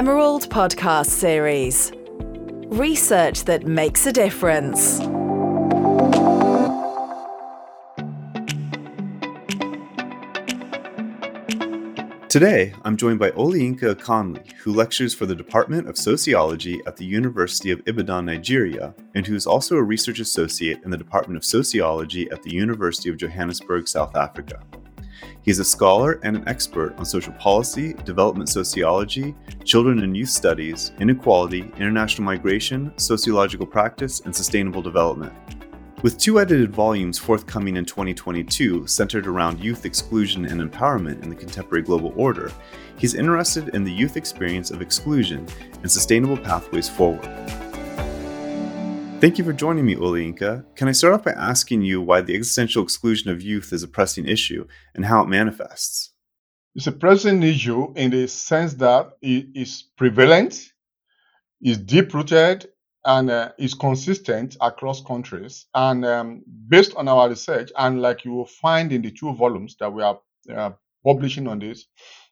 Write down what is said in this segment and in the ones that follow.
Emerald podcast series. Research that makes a difference. Today, I'm joined by Olayinka Akanle, who lectures for the Department of Sociology at the University of Ibadan, Nigeria, and who is also a research associate in the Department of Sociology at the University of Johannesburg, South Africa. He is a scholar and an expert on social policy, development sociology, children and youth studies, inequality, international migration, sociological practice, and sustainable development. With two edited volumes forthcoming in 2022 centered around youth exclusion and empowerment in the contemporary global order, he's interested in the youth experience of exclusion and sustainable pathways forward. Thank you for joining me, Olayinka. Can I start off by asking you why the existential exclusion of youth is a pressing issue and how it manifests? It's a pressing issue in the sense that it is prevalent, is deep rooted, and uh, is consistent across countries. And um, based on our research, and like you will find in the two volumes that we are uh, publishing on this,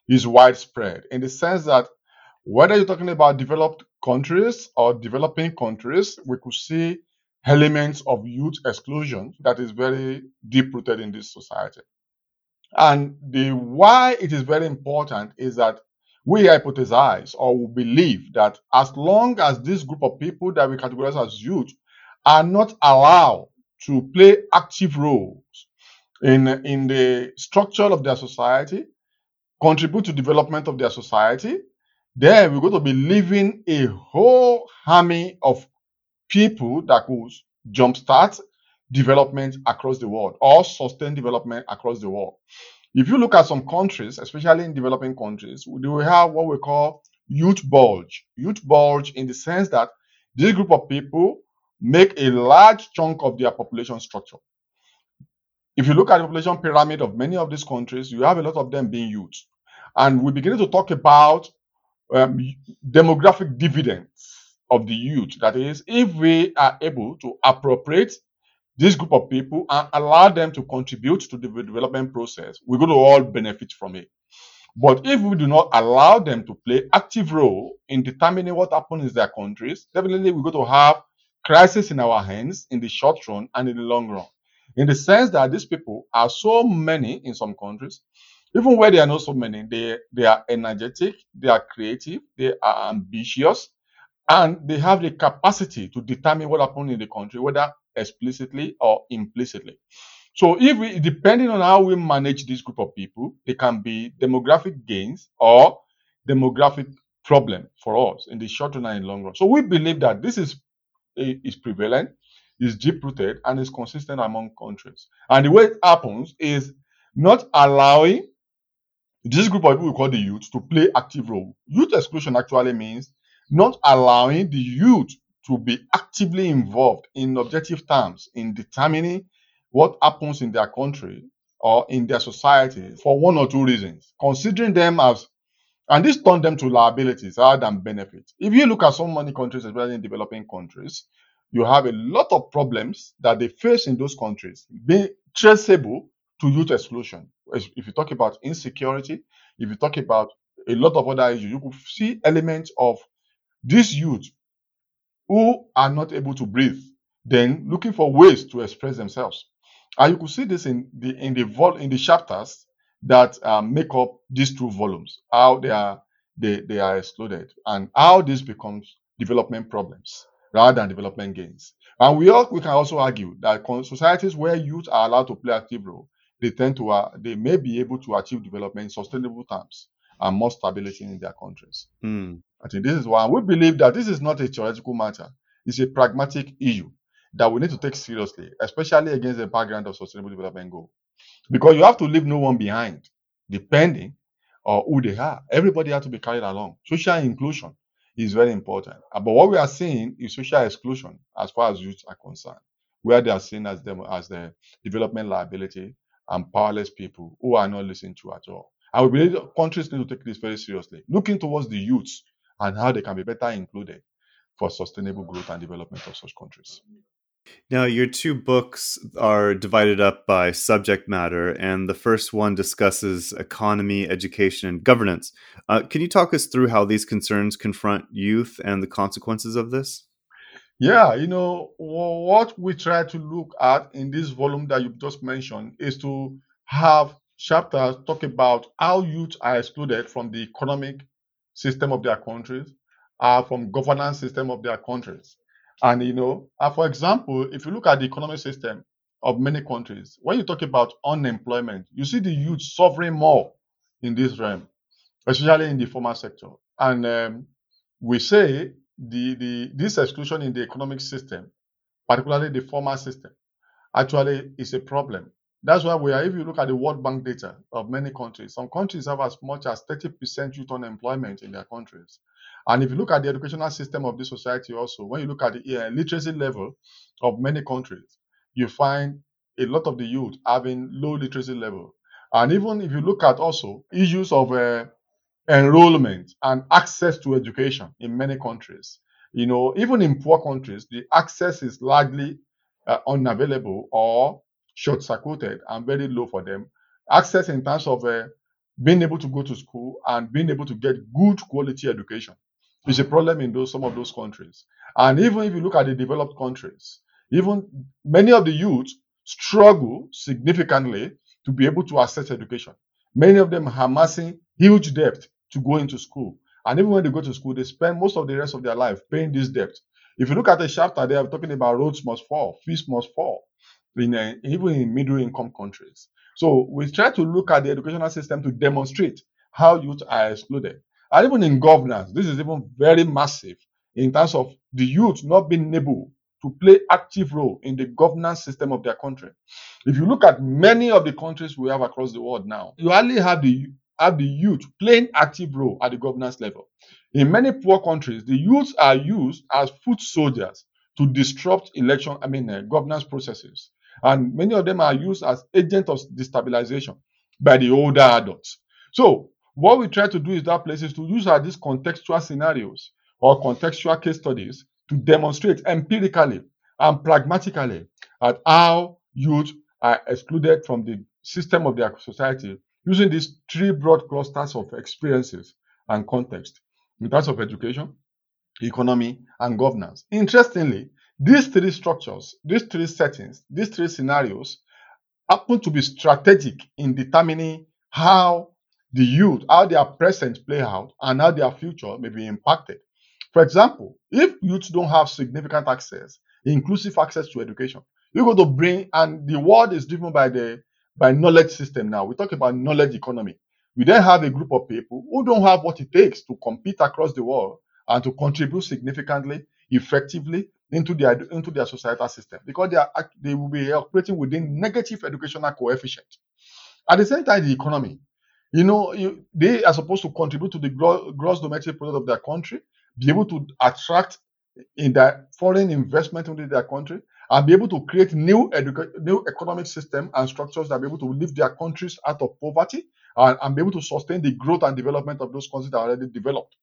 is widespread in the sense that whether you're talking about developed countries or developing countries, we could see elements of youth exclusion that is very deep rooted in this society. And the why it is very important is that we hypothesize or we believe that as long as this group of people that we categorize as youth are not allowed to play active roles in, in the structure of their society, contribute to development of their society, then we're going to be leaving a whole army of people that could jumpstart development across the world or sustain development across the world. If you look at some countries, especially in developing countries, we have what we call youth bulge. Youth bulge in the sense that this group of people make a large chunk of their population structure. If you look at the population pyramid of many of these countries, you have a lot of them being youth. And we begin to talk about um, demographic dividends of the youth. That is, if we are able to appropriate this group of people and allow them to contribute to the development process, we're going to all benefit from it. But if we do not allow them to play active role in determining what happens in their countries, definitely we're going to have crisis in our hands in the short run and in the long run. In the sense that these people are so many in some countries, even where they are not so many, they, they are energetic, they are creative, they are ambitious, and they have the capacity to determine what happens in the country, whether explicitly or implicitly. So if we, depending on how we manage this group of people, they can be demographic gains or demographic problem for us in the short run and long run. So we believe that this is is prevalent, is deep rooted, and is consistent among countries. And the way it happens is not allowing this group of people we call the youth to play active role. Youth exclusion actually means not allowing the youth to be actively involved in objective terms in determining what happens in their country or in their society for one or two reasons, considering them as and this turned them to liabilities rather than benefits. If you look at so many countries, especially in developing countries, you have a lot of problems that they face in those countries being traceable to youth exclusion. If you talk about insecurity, if you talk about a lot of other issues, you could see elements of this youth who are not able to breathe, then looking for ways to express themselves. And you could see this in the in the vol in the chapters that um, make up these two volumes, how they are they, they are excluded and how this becomes development problems rather than development gains. And we all we can also argue that societies where youth are allowed to play active role, they tend to uh, they may be able to achieve development in sustainable terms and more stability in their countries. Mm. I think this is why we believe that this is not a theoretical matter. It's a pragmatic issue that we need to take seriously, especially against the background of sustainable development goal. Because you have to leave no one behind, depending on who they are. Everybody has to be carried along. Social inclusion is very important. Uh, but what we are seeing is social exclusion as far as youth are concerned, where they are seen as them as the development liability and powerless people who are not listened to at all. And we believe countries need to take this very seriously, looking towards the youths and how they can be better included for sustainable growth and development of such countries. Now, your two books are divided up by subject matter, and the first one discusses economy, education, and governance. Uh, can you talk us through how these concerns confront youth and the consequences of this? Yeah, you know, what we try to look at in this volume that you've just mentioned is to have chapters talk about how youth are excluded from the economic system of their countries, uh, from governance system of their countries. And you know, uh, for example, if you look at the economic system of many countries, when you talk about unemployment, you see the youth suffering more in this realm, especially in the formal sector. And um, we say the, the this exclusion in the economic system, particularly the formal system, actually is a problem. That's why we are, if you look at the World Bank data of many countries, some countries have as much as 30% youth unemployment in their countries. And if you look at the educational system of this society also, when you look at the uh, literacy level of many countries, you find a lot of the youth having low literacy level. And even if you look at also issues of uh, enrollment and access to education in many countries, you know, even in poor countries, the access is largely uh, unavailable or short-circuited and very low for them. Access in terms of uh, being able to go to school and being able to get good quality education is a problem in those some of those countries. And even if you look at the developed countries, even many of the youth struggle significantly to be able to access education. Many of them amassing huge debt to go into school. And even when they go to school, they spend most of the rest of their life paying this debt. If you look at the chapter, they are talking about Rhodes must fall, fees must fall, in, uh, even in middle income countries. So we try to look at the educational system to demonstrate how youth are excluded. And even in governance, this is even very massive in terms of the youth not being able to play active role in the governance system of their country. If you look at many of the countries we have across the world now, you only have the have the youth playing active role at the governance level. In many poor countries, the youth are used as foot soldiers to disrupt election, I mean, uh, governance processes. And many of them are used as agents of destabilization by the older adults. So what we try to do is that places to use these contextual scenarios or contextual case studies to demonstrate empirically and pragmatically at how youth are excluded from the system of their society using these three broad clusters of experiences and context in terms of education, economy, and governance. Interestingly, these three structures, these three settings, these three scenarios happen to be strategic in determining how the youth, how their present play out, and how their future may be impacted. For example, if youth don't have significant access, inclusive access to education, you're going to bring, and the world is driven by the by knowledge system now. We talk about knowledge economy. We then have a group of people who don't have what it takes to compete across the world and to contribute significantly, effectively into their into their societal system because they are they will be operating within negative educational coefficient. At the same time, the economy, you know, you, they are supposed to contribute to the gross domestic product of their country, be able to attract in their foreign investment into their country, and be able to create new educa- new economic system and structures that be able to lift their countries out of poverty and, and be able to sustain the growth and development of those countries that are already developed.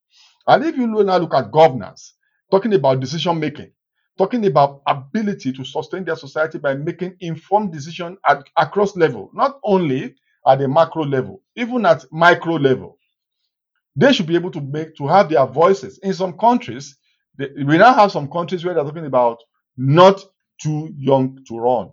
And if you now look at governance, talking about decision making, talking about ability to sustain their society by making informed decisions at across level, not only at the macro level, even at micro level. They should be able to make to have their voices. In some countries, they, we now have some countries where they're talking about not too young to run.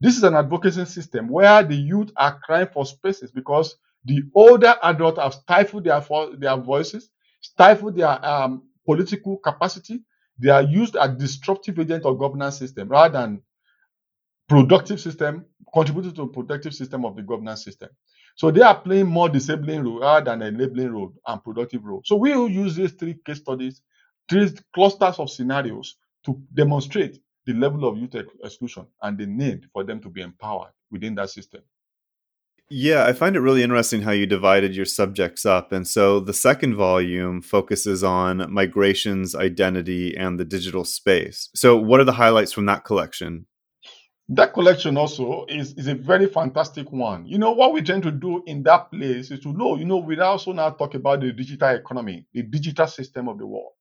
This is an advocacy system where the youth are crying for spaces because the older adults have stifled their, their voices, stifled their um, political capacity. They are used as disruptive agent of governance system rather than productive system, contributing to productive system of the governance system. So they are playing more disabling role rather than enabling role and productive role. So we will use these three case studies, three clusters of scenarios to demonstrate the level of youth exclusion and the need for them to be empowered within that system. Yeah, I find it really interesting how you divided your subjects up. And so the second volume focuses on migrations, identity, and the digital space. So, what are the highlights from that collection? That collection also is, is a very fantastic one. You know, what we're trying to do in that place is to know, you know, we also now talk about the digital economy, the digital system of the world.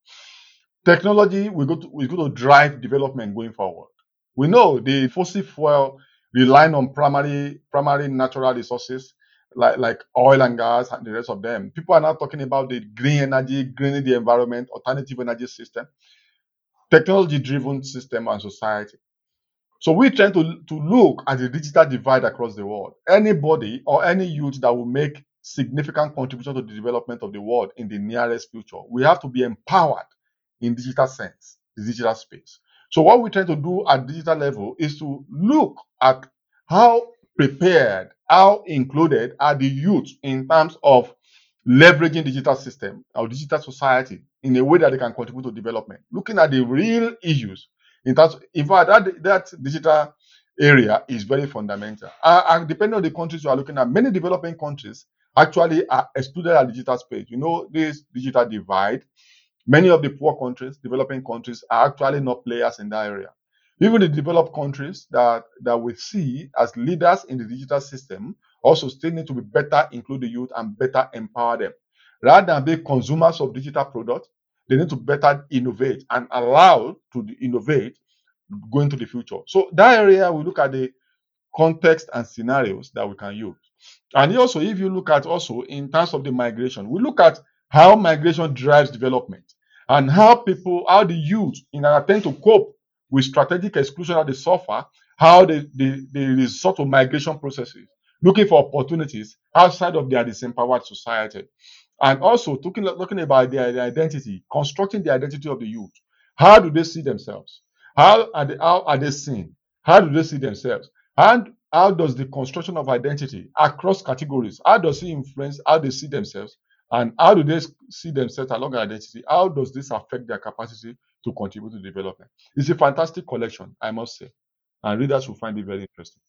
Technology we're going to, we're going to drive development going forward. We know the fossil fuel relying on primary primary natural resources like like oil and gas and the rest of them. People are now talking about the green energy, greening the environment, alternative energy system, technology-driven system and society. So we're trying to, to look at the digital divide across the world. Anybody or any youth that will make significant contribution to the development of the world in the nearest future, we have to be empowered in digital sense, the digital space. So what we're trying to do at digital level is to look at how prepared, how included are the youth in terms of leveraging digital system or digital society in a way that they can contribute to development. Looking at the real issues in terms, in fact, that that digital area is very fundamental. Uh, and depending on the countries you are looking at, many developing countries actually are excluded at digital space. You know, this digital divide. Many of the poor countries, developing countries, are actually not players in that area. Even the developed countries that, that we see as leaders in the digital system also still need to be better include the youth and better empower them. Rather than be consumers of digital products, they need to better innovate and allow to innovate going to the future. So that area, we look at the context and scenarios that we can use. And also, if you look at also in terms of the migration, we look at how migration drives development and how people, how the youth, in an attempt to cope with strategic exclusion that they suffer, how they, they, they resort to migration processes, looking for opportunities outside of their disempowered society. And also talking, looking about their, their identity, constructing the identity of the youth. How do they see themselves? How are they, how are they seen? How do they see themselves? And how does the construction of identity across categories, how does it influence how they see themselves? And how do they see themselves along identity? How does this affect their capacity to contribute to development? It's a fantastic collection, I must say. And readers will find it very interesting.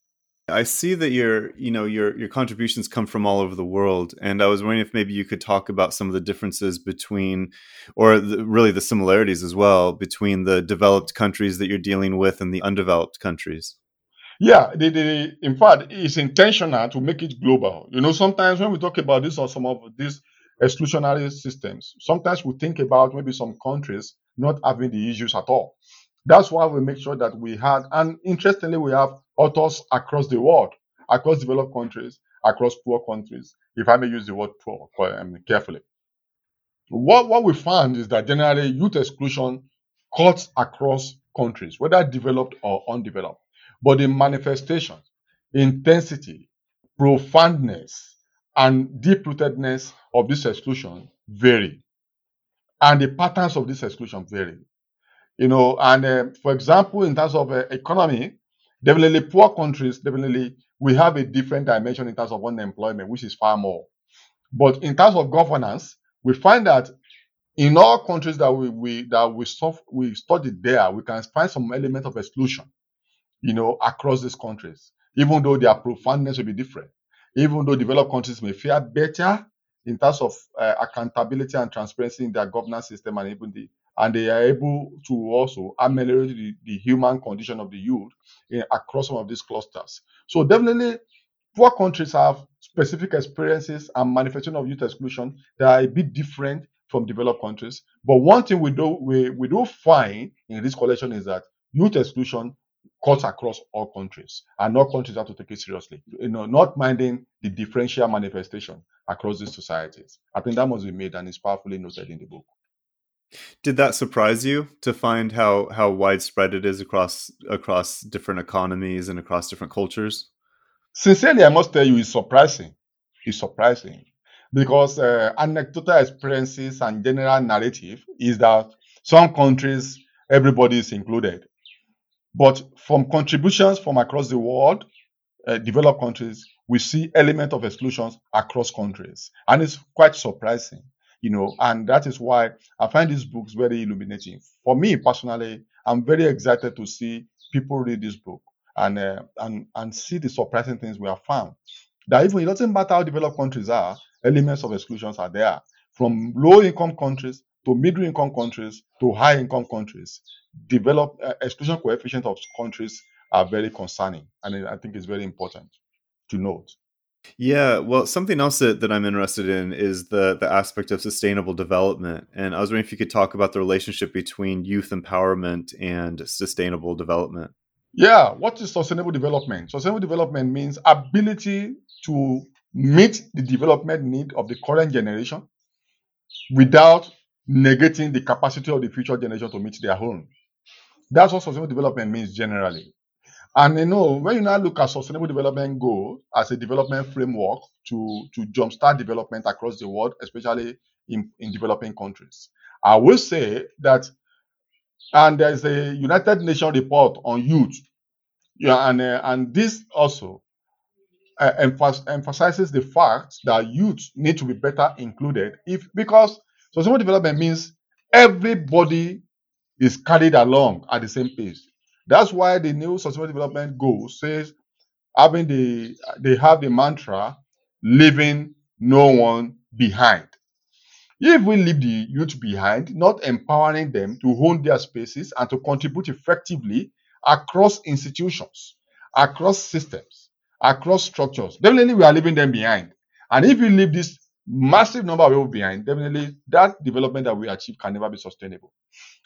I see that your, you know, your your contributions come from all over the world, and I was wondering if maybe you could talk about some of the differences between, or the, really the similarities as well between the developed countries that you're dealing with and the undeveloped countries. Yeah, the, the, in fact, it's intentional to make it global. You know, sometimes when we talk about this or some of these exclusionary systems, sometimes we think about maybe some countries not having the issues at all. That's why we make sure that we had, and interestingly, we have authors across the world, across developed countries, across poor countries, if I may use the word poor um, carefully. What, what we found is that generally youth exclusion cuts across countries, whether developed or undeveloped. But the manifestations, intensity, profoundness, and deep rootedness of this exclusion vary. And the patterns of this exclusion vary. You know, and uh, for example, in terms of uh, economy, definitely poor countries, definitely we have a different dimension in terms of unemployment, which is far more. But in terms of governance, we find that in all countries that we, we that we, soft, we studied there, we can find some element of exclusion, you know, across these countries, even though their profoundness will be different. Even though developed countries may fare better in terms of uh, accountability and transparency in their governance system and even the and they are able to also ameliorate the, the human condition of the youth in, across some of these clusters. So definitely, poor countries have specific experiences and manifestation of youth exclusion that are a bit different from developed countries. But one thing we do we, we do find in this collection is that youth exclusion cuts across all countries, and all countries have to take it seriously. You know, not minding the differential manifestation across these societies. I think that must be made and is powerfully noted in the book. Did that surprise you to find how how widespread it is across across different economies and across different cultures? Sincerely, I must tell you, it's surprising. It's surprising because uh, anecdotal experiences and general narrative is that some countries everybody is included, but from contributions from across the world, uh, developed countries, we see element of exclusions across countries, and it's quite surprising you know, and that is why I find these books very illuminating. For me personally, I'm very excited to see people read this book and uh, and and see the surprising things we have found. That even it doesn't matter how developed countries are, elements of exclusions are there. From low income countries to middle income countries to high income countries, develop uh, exclusion coefficient of countries are very concerning, and I think it's very important to note. Yeah, well, something else that, that I'm interested in is the the aspect of sustainable development. And I was wondering if you could talk about the relationship between youth empowerment and sustainable development. Yeah, what is sustainable development? Sustainable development means ability to meet the development need of the current generation without negating the capacity of the future generation to meet their own. That's what sustainable development means generally. And you know, when you now look at sustainable development goal as a development framework to, to jumpstart development across the world, especially in, in developing countries, I will say that, and there's a United Nations report on youth, yeah, and uh, and this also uh, emphas- emphasizes the fact that youth need to be better included if because sustainable development means everybody is carried along at the same pace. That's why the new sustainable development goal says having the they have the mantra leaving no one behind. If we leave the youth behind, not empowering them to own their spaces and to contribute effectively across institutions, across systems, across structures, definitely we are leaving them behind. And if we leave this massive number of people behind, definitely that development that we achieve can never be sustainable.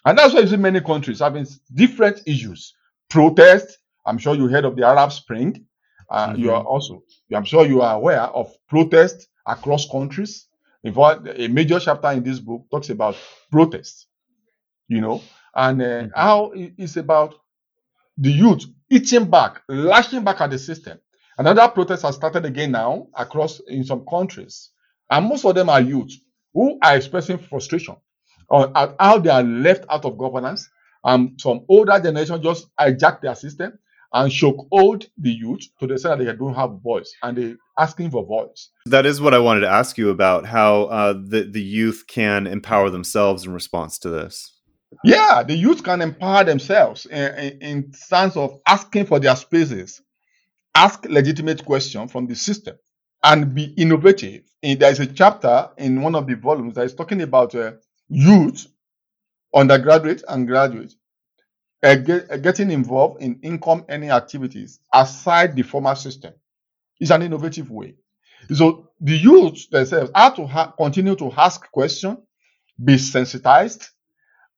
And that's why you see many countries having different issues. Protest. I'm sure you heard of the Arab Spring. Uh, You are also, I'm sure you are aware of protests across countries. In fact, a major chapter in this book talks about protests, you know, and uh, Mhm. how it's about the youth eating back, lashing back at the system. Another protest has started again now across in some countries, and most of them are youth who are expressing frustration on at how they are left out of governance. And some older generation just hijack their system and chokehold the youth to the extent that they don't have voice and they asking for voice. That is what I wanted to ask you about how uh, the the youth can empower themselves in response to this. Yeah, the youth can empower themselves in, in, in terms of asking for their spaces, ask legitimate questions from the system, and be innovative. And there is a chapter in one of the volumes that is talking about uh, youth, undergraduate and graduate, uh, get- uh, getting involved in income earning activities aside the formal system. It's an innovative way. So the youth themselves have to ha- continue to ask questions, be sensitized,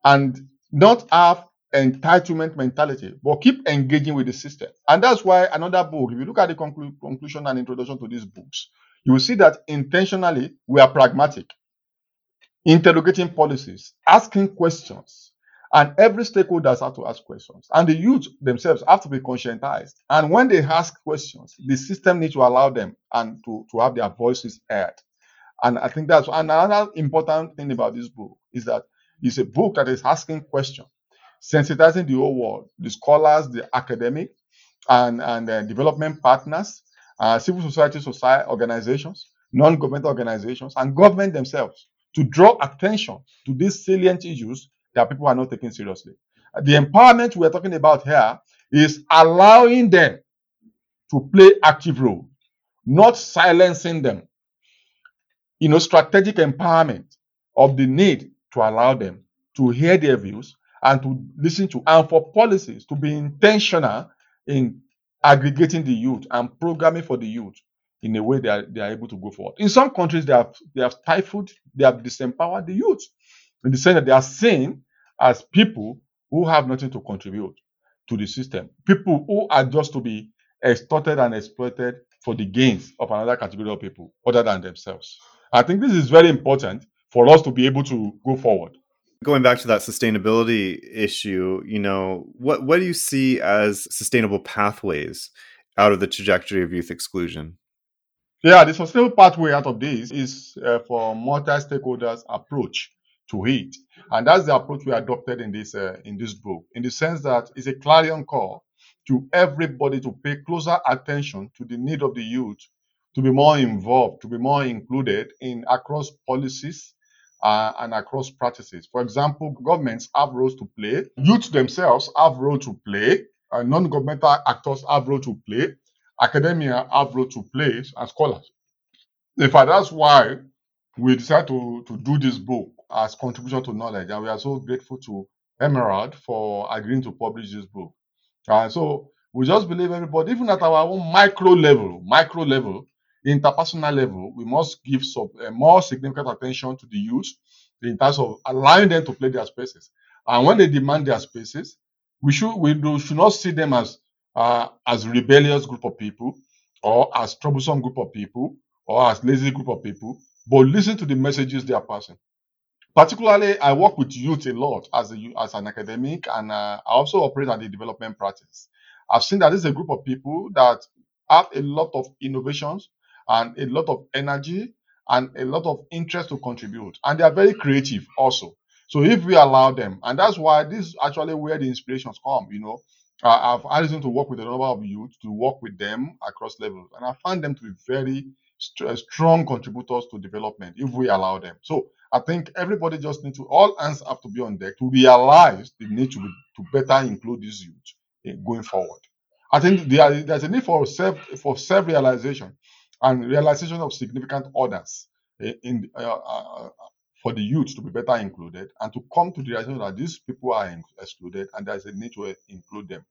and not have entitlement mentality, but keep engaging with the system. And that's why another book, if you look at the conclu- conclusion and introduction to these books, you will see that intentionally we are pragmatic, interrogating policies, asking questions, and every stakeholder has to ask questions. And the youth themselves have to be conscientized. And when they ask questions, the system needs to allow them and to, to have their voices heard. And I think that's another important thing about this book is that it's a book that is asking questions, sensitizing the whole world, the scholars, the academic, and and uh, development partners, uh, civil society, society organizations, non-governmental organizations, and government themselves to draw attention to these salient issues that people are not taking seriously. The empowerment we're talking about here is allowing them to play active role, not silencing them you know, strategic empowerment of the need to allow them to hear their views and to listen to, and for policies to be intentional in aggregating the youth and programming for the youth in a way they are, they are able to go forward. In some countries, they have they have stifled, they have disempowered the youth in the sense that they are seen as people who have nothing to contribute to the system, people who are just to be extorted and exploited for the gains of another category of people other than themselves. I think this is very important for us to be able to go forward. Going back to that sustainability issue, you know, what what do you see as sustainable pathways out of the trajectory of youth exclusion? Yeah, the sustainable pathway out of this is uh, for multi-stakeholders approach to it, and that's the approach we adopted in this uh, in this book. In the sense that it's a clarion call to everybody to pay closer attention to the need of the youth to be more involved, to be more included in across policies uh, and across practices. For example, governments have roles to play, youth themselves have role to play, uh, non-governmental actors have role to play, academia have role to play, and scholars. In fact, that's why we decided to, to do this book as contribution to knowledge, and we are so grateful to Emerald for agreeing to publish this book. Uh, so we just believe everybody, even at our own micro level, micro level, interpersonal level, we must give some uh, more significant attention to the youth in terms of allowing them to play their spaces. And when they demand their spaces, We should we do, should not see them as uh, as rebellious group of people or as troublesome group of people or as lazy group of people, but listen to the messages they are passing. Particularly, I work with youth a lot as a as an academic, and uh, I also operate at the development practice. I've seen that this is a group of people that have a lot of innovations and a lot of energy and a lot of interest to contribute, and they are very creative also. So if we allow them, and that's why this is actually where the inspirations come. You know, I've had to work with a number of youth to work with them across levels, and I find them to be very st- uh, strong contributors to development if we allow them. So I think everybody just needs to all hands have to be on deck to realize the need to, be, to better include these youth in going forward. I think there, there's a need for self for self realization and realization of significant orders in, in uh, uh, for the youth to be better included and to come to the realization that these people are excluded and there's a need to uh, include them.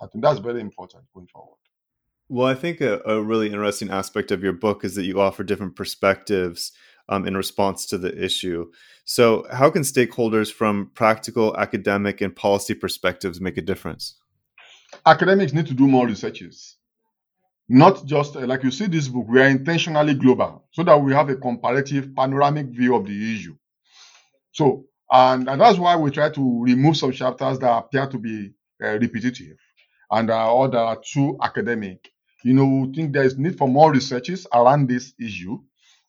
I think that's very important going forward. Well, I think a, a really interesting aspect of your book is that you offer different perspectives um, in response to the issue. So, how can stakeholders from practical, academic, and policy perspectives make a difference? Academics need to do more researches, not just uh, like you see this book, we are intentionally global so that we have a comparative panoramic view of the issue. So, and, and that's why we try to remove some chapters that appear to be uh, repetitive and uh, or that are too academic. You know, we think there is need for more researches around this issue,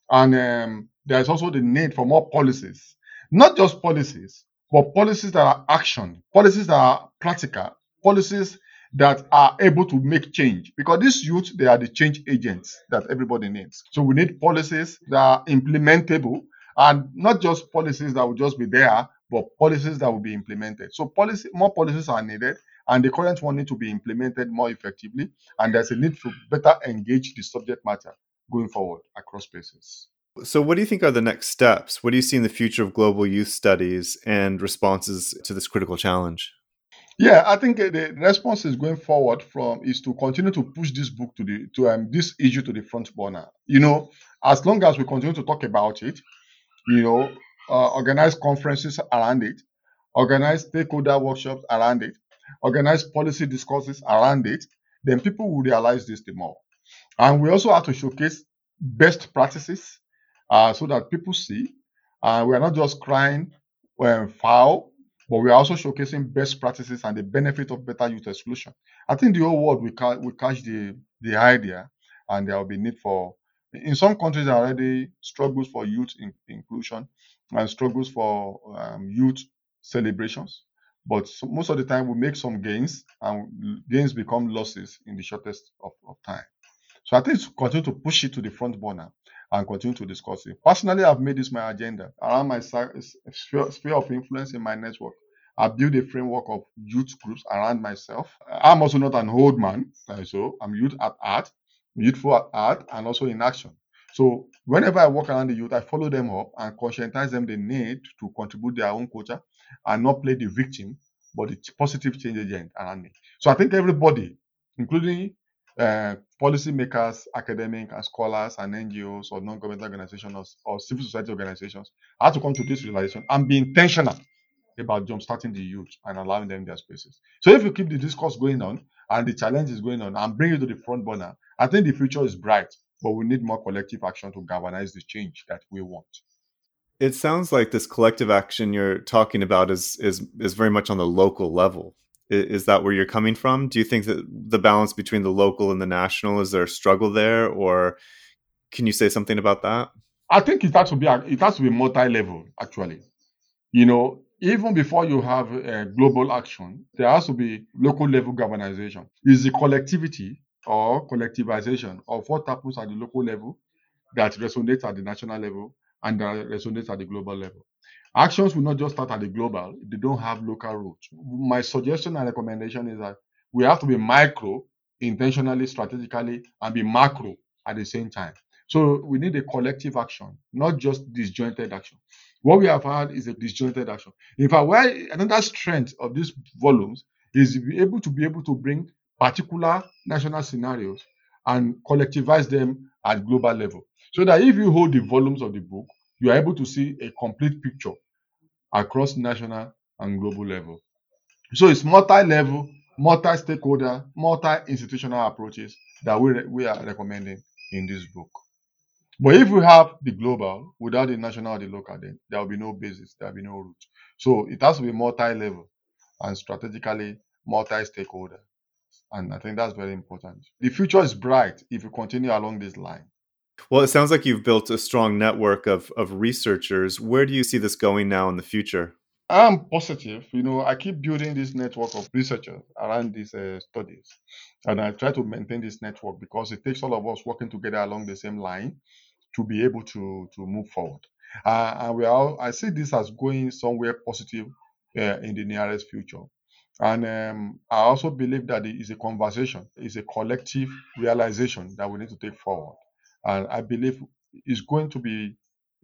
and um, there is also the need for more policies, not just policies, but policies that are action, policies that are practical, policies that are able to make change. Because these youth, they are the change agents that everybody needs. So we need policies that are implementable and not just policies that will just be there, but policies that will be implemented. So policy, more policies are needed, and the current one need to be implemented more effectively. And there's a need to better engage the subject matter going forward across spaces. So, what do you think are the next steps? What do you see in the future of global youth studies and responses to this critical challenge? Yeah, I think uh, the response is going forward from is to continue to push this book to the to um, this issue to the front burner. You know, as long as we continue to talk about it, you know, uh, organize conferences around it, organize stakeholder workshops around it, organize policy discourses around it, then people will realize this the more. And we also have to showcase best practices uh, so that people see. Uh, we are not just crying when foul, but we are also showcasing best practices and the benefit of better youth exclusion. I think the whole world will, ca- will catch the, the idea, and there will be need for. In some countries, there are already struggles for youth in, inclusion and struggles for um, youth celebrations. But so- most of the time, we make some gains, and gains become losses in the shortest of, of time. So I think to continue to push it to the front burner and continue to discuss it. Personally, I've made this my agenda around my sphere, of influence in my network. I build a framework of youth groups around myself. I'm also not an old man, so I'm youth at art, youthful at art, and also in action. So whenever I walk around the youth, I follow them up and conscientize them the need to contribute their own culture and not play the victim, but the positive change agent around me. So I think everybody, including uh, policymakers, academics, and scholars, and NGOs or non-governmental organizations or, or civil society organizations have to come to this realization and be intentional about jumpstarting the youth and allowing them their spaces. So if you keep the discourse going on and the challenge is going on and bring it to the front burner, I think the future is bright, but we need more collective action to galvanize the change that we want. It sounds like this collective action you're talking about is is is very much on the local level. Is that where you're coming from? Do you think that the balance between the local and the national is there a struggle there, or can you say something about that? I think it has to be it has to be multi-level actually. You know, even before you have a global action, there has to be local level galvanization. Is the collectivity or collectivization of what happens at the local level that resonates at the national level and that resonates at the global level. Actions will not just start at the global, they don't have local roots. My suggestion and recommendation is that we have to be micro, intentionally, strategically, and be macro at the same time. So we need a collective action, not just disjointed action. What we have had is a disjointed action. In fact, where another strength of these volumes is be able to be able to bring particular national scenarios and collectivize them at global level. So that if you hold the volumes of the book, you are able to see a complete picture across national and global level. So it's multi-level, multi-stakeholder, multi-institutional approaches that we, we are recommending in this book. But if we have the global without the national or the local, then there will be no basis, there will be no root. So it has to be multi-level and strategically multi-stakeholder. And I think that's very important. The future is bright if we continue along this line. Well, it sounds like you've built a strong network of, of researchers. Where do you see this going now in the future? I'm positive. You know, I keep building this network of researchers around these uh, studies. And I try to maintain this network because it takes all of us working together along the same line to be able to, to move forward. Uh, and we are, I see this as going somewhere positive uh, in the nearest future. And um, I also believe that it is a conversation, it's a collective realization that we need to take forward. And I believe it's going to be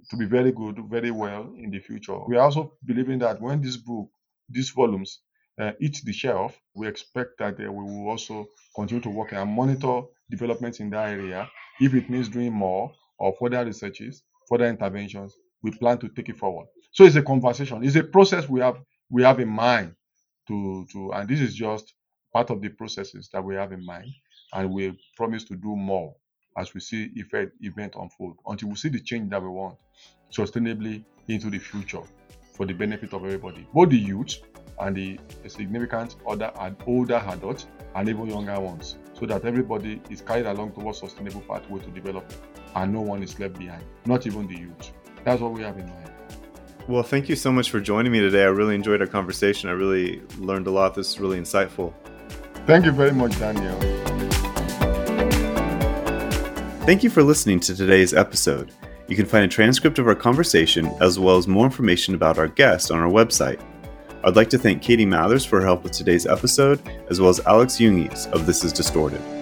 to be very good, very well in the future. We are also believing that when this book, these volumes, uh, hit the shelf, we expect that uh, we will also continue to work and monitor developments in that area. If it means doing more or further researches, further interventions, we plan to take it forward. So it's a conversation. It's a process we have we have in mind to to, and this is just part of the processes that we have in mind, and we promise to do more as we see effect event unfold until we see the change that we want sustainably into the future for the benefit of everybody, both the youth and the significant other and older adults and even younger ones, so that everybody is carried along towards sustainable pathway to development and no one is left behind, not even the youth. That's what we have in mind. Well, thank you so much for joining me today. I really enjoyed our conversation. I really learned a lot. This is really insightful. Thank you very much, Daniel. Thank you for listening to today's episode. You can find a transcript of our conversation as well as more information about our guest on our website. I'd like to thank Katie Mathers for her help with today's episode, as well as Alex Jungies of This Is Distorted.